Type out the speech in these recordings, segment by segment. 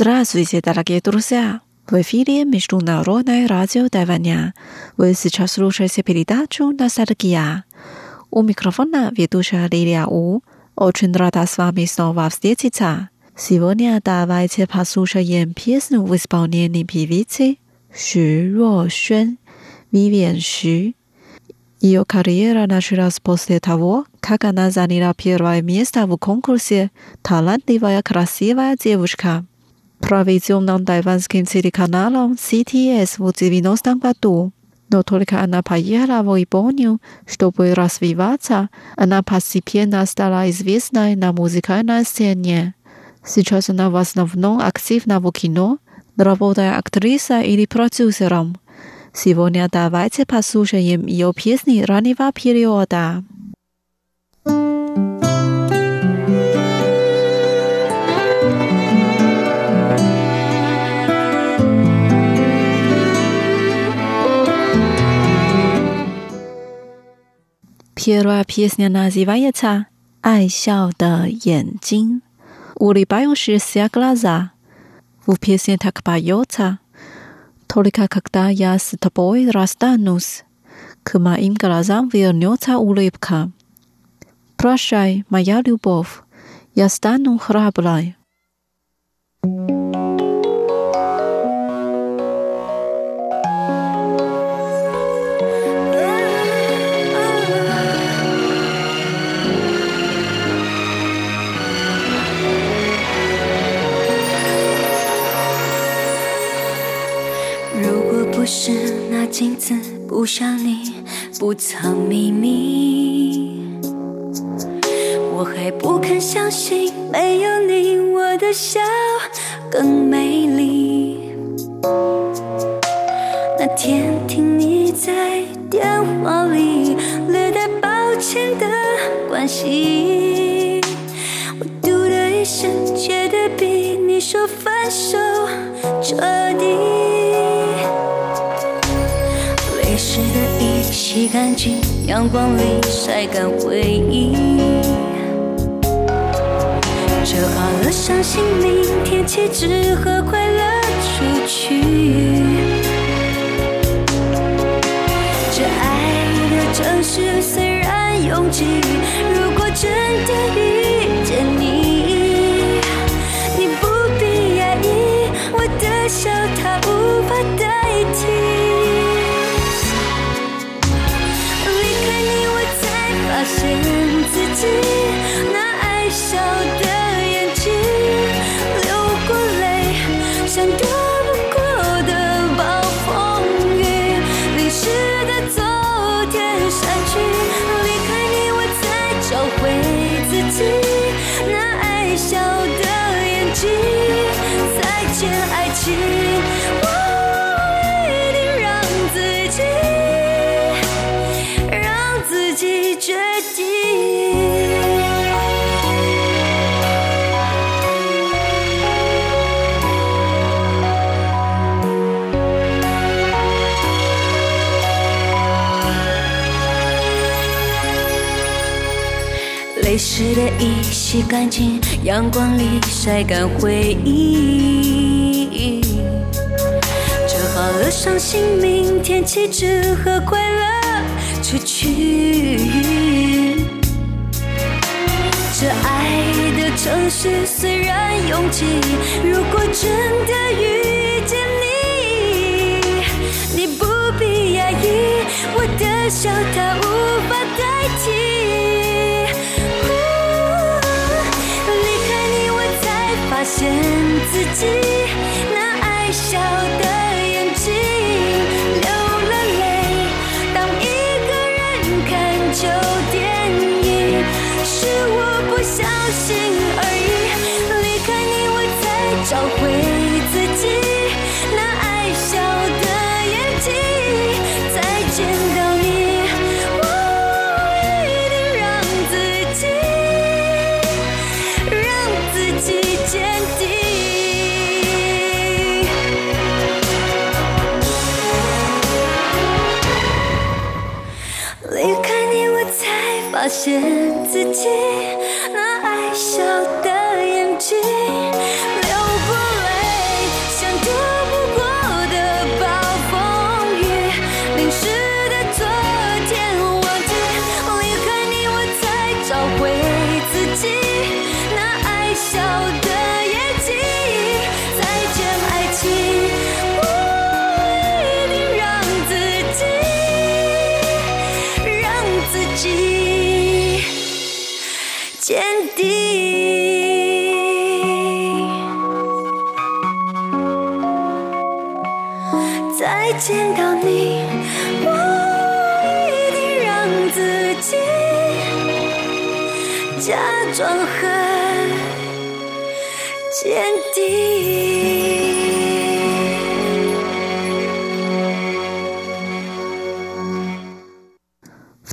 Здравствуйте, дорогие друзья! В эфире Международное радио Тайваня. Вы сейчас слушаете передачу «Ностальгия». У микрофона ведущая Лилия У. Очень рада с вами снова встретиться. Сегодня давайте послушаем песню в исполнении певицы Xu Ruoxuan, Вивиан Xu. Ее карьера началась после того, как она заняла первое место в конкурсе «Талантливая красивая девушка» проведенном тайванским телеканалом CTS в 90-м году. Но только она поехала в Японию, чтобы развиваться, она постепенно стала известной на музыкальной сцене. Сейчас она в основном активна в кино, работая актрисой или продюсером. Сегодня давайте послушаем ее песни раннего периода. 第二 达亚斯塔波伊拉斯达努斯。可马因格拉扎维尔纽查乌里布卡。Прощай, моя любовь, я стану храброй. 镜子不像你不藏秘密，我还不肯相信没有你我的笑更美丽。阳光里晒干回忆，折好了伤心，明天起只和快乐出去。这爱的城市虽然拥挤，如果真的遇湿的衣洗干净，阳光里晒干回忆。折好了伤心，明天起只和快乐出去。这爱的城市虽然拥挤，如果真的遇见你，你不必压抑，我的笑它无法代替。现自己那爱笑的眼睛流了泪。当一个人看旧电影，是我不小心而已。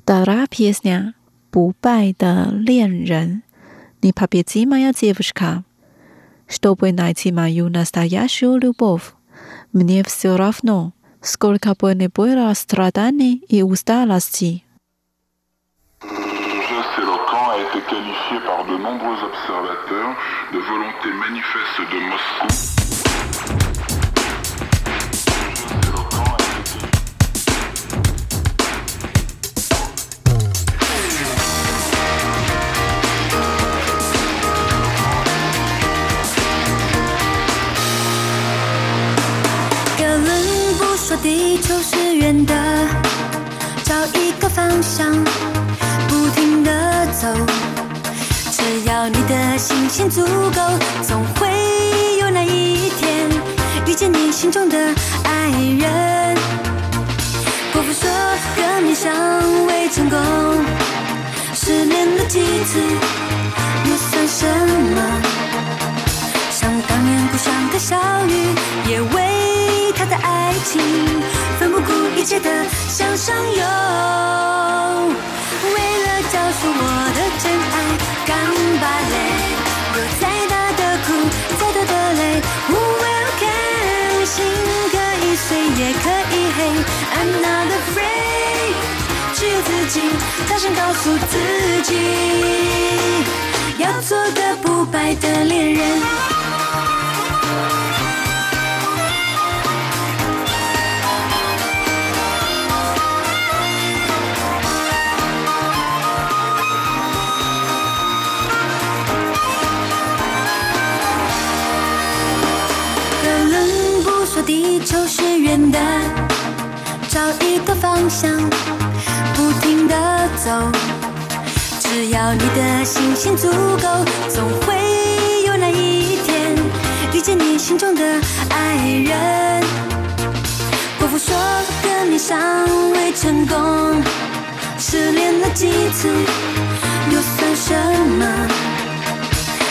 Вторая песня «不败的恋人». Не победи моя девушка. Чтобы найти мою настоящую любовь, мне все равно, сколько бы ни было страданий и усталости. Ce geste éloquent a été qualifié par de nombreux observateurs de volonté manifeste de Moscou. 地球是圆的，找一个方向，不停地走。只要你的信心足够，总会有那一天遇见你心中的爱人。国父说，革命尚未成功，失恋了几次又算什么？想当年故乡的小雨，也为的爱情奋不顾一切的向上游。为了找出我的真爱，干巴嘞！有再大的苦，再多的累，Who will care？心可以碎，也可以黑，I'm not afraid。只有自己大声告诉自己，要做个不败的恋人。地球是圆的，找一个方向，不停地走。只要你的信心足够，总会有那一天遇见你心中的爱人。国父说，革命尚未成功，失恋了几次又算什么？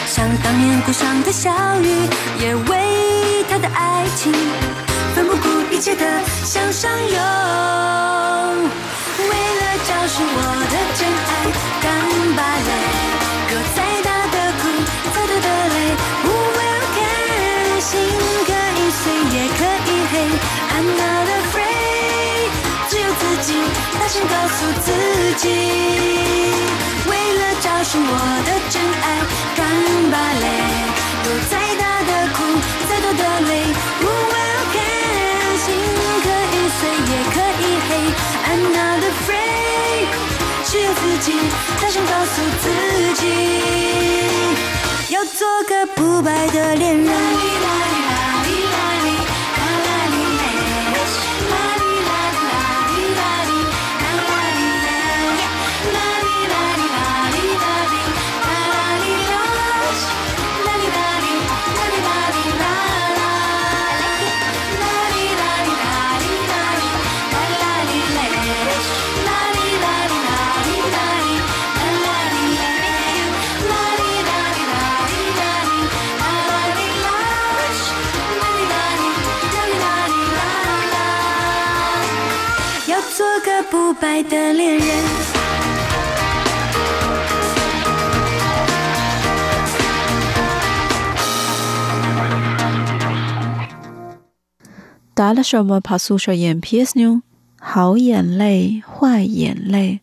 像当年故乡的小雨，也为他的爱情奋不顾一切的向上游。为了找寻我的真爱，干巴嘞！有再大的苦，再多的累，Who will care？心可以碎，也可以黑，I'm not afraid。只有自己大声告诉自己。为了找寻我的真爱，干巴嘞！有再大的苦，不问 OK，心可以碎，也可以黑，I'm not afraid。只有自己才想告诉自己，要做个不败的恋人。不败的恋人。 Дальше мы послушаем песню «好眼泪，坏眼泪»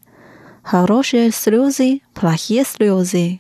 Хорошие слезы, плохие слезы.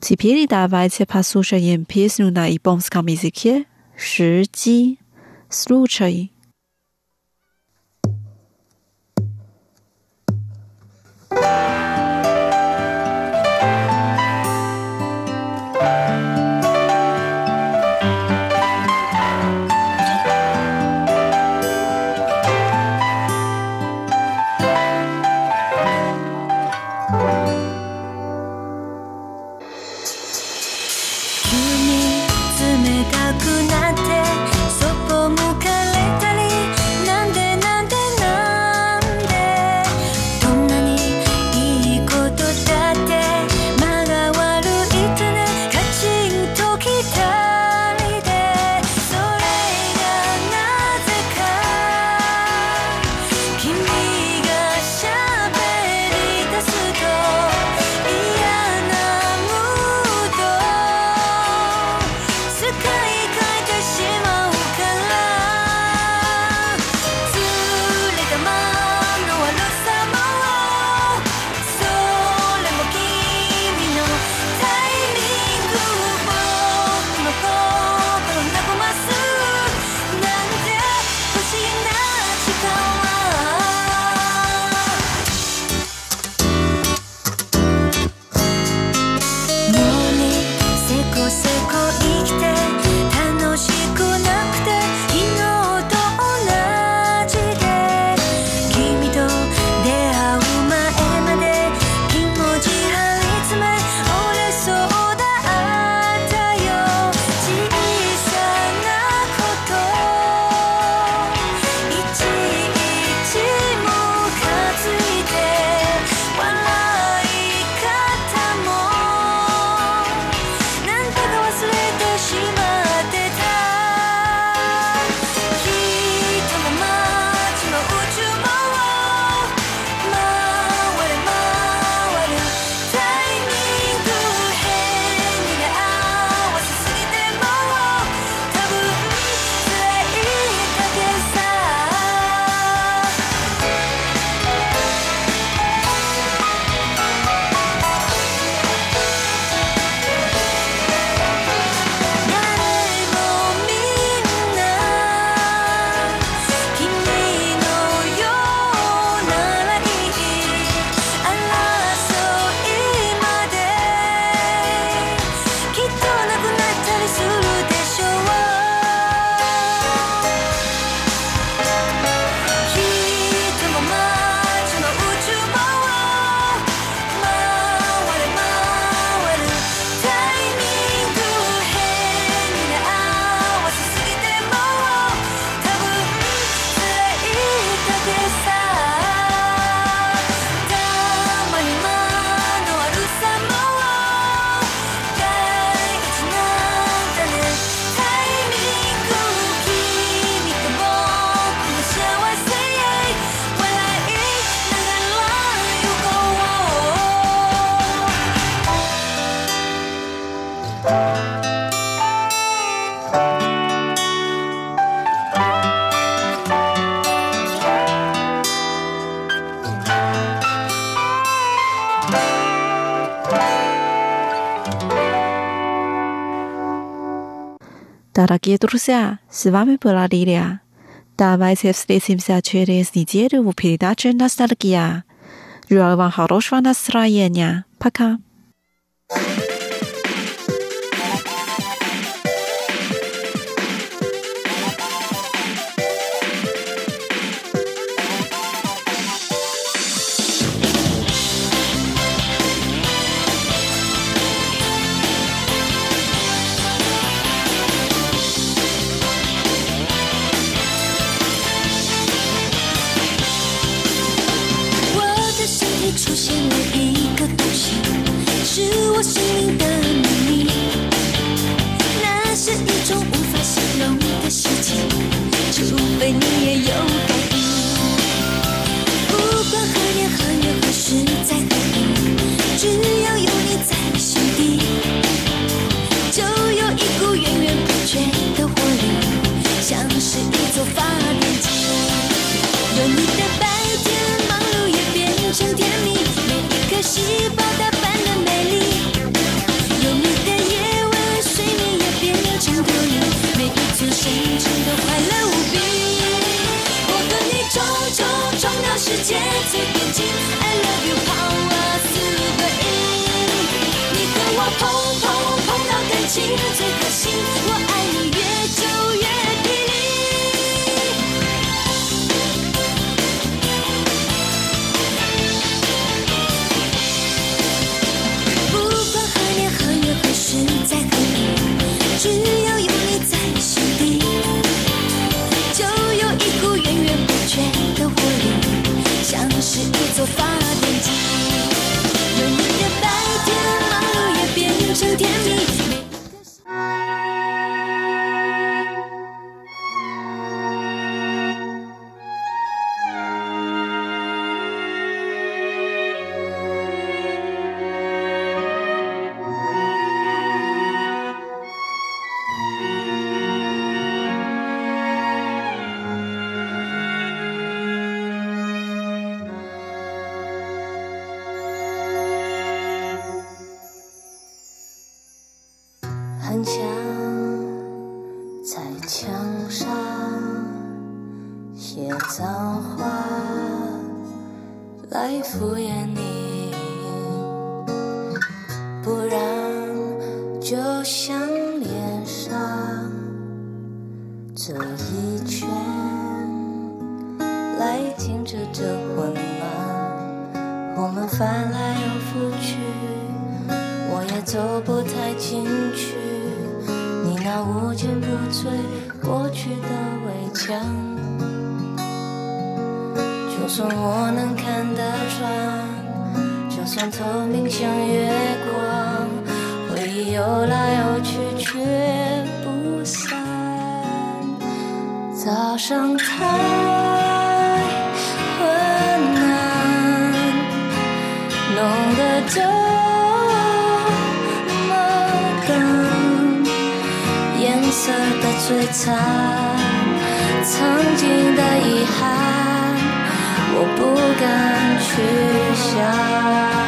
自彼例打外侧，怕宿舍人，平时努拿一棒子卡咪子起，时机，输车伊。Дорогие друзья, с вами была Лилия. Давайте встретимся через неделю в передаче «Ностальгия». Желаю вам хорошего настроения. Пока. What 就像脸上这一圈来停止这混乱我们翻来又覆去我也走不太进去你那无坚不摧过去的围墙就算我能看得穿就算透明像月光游来游去却不散。早上太困难，弄得这么干，颜色的璀璨，曾经的遗憾，我不敢去想。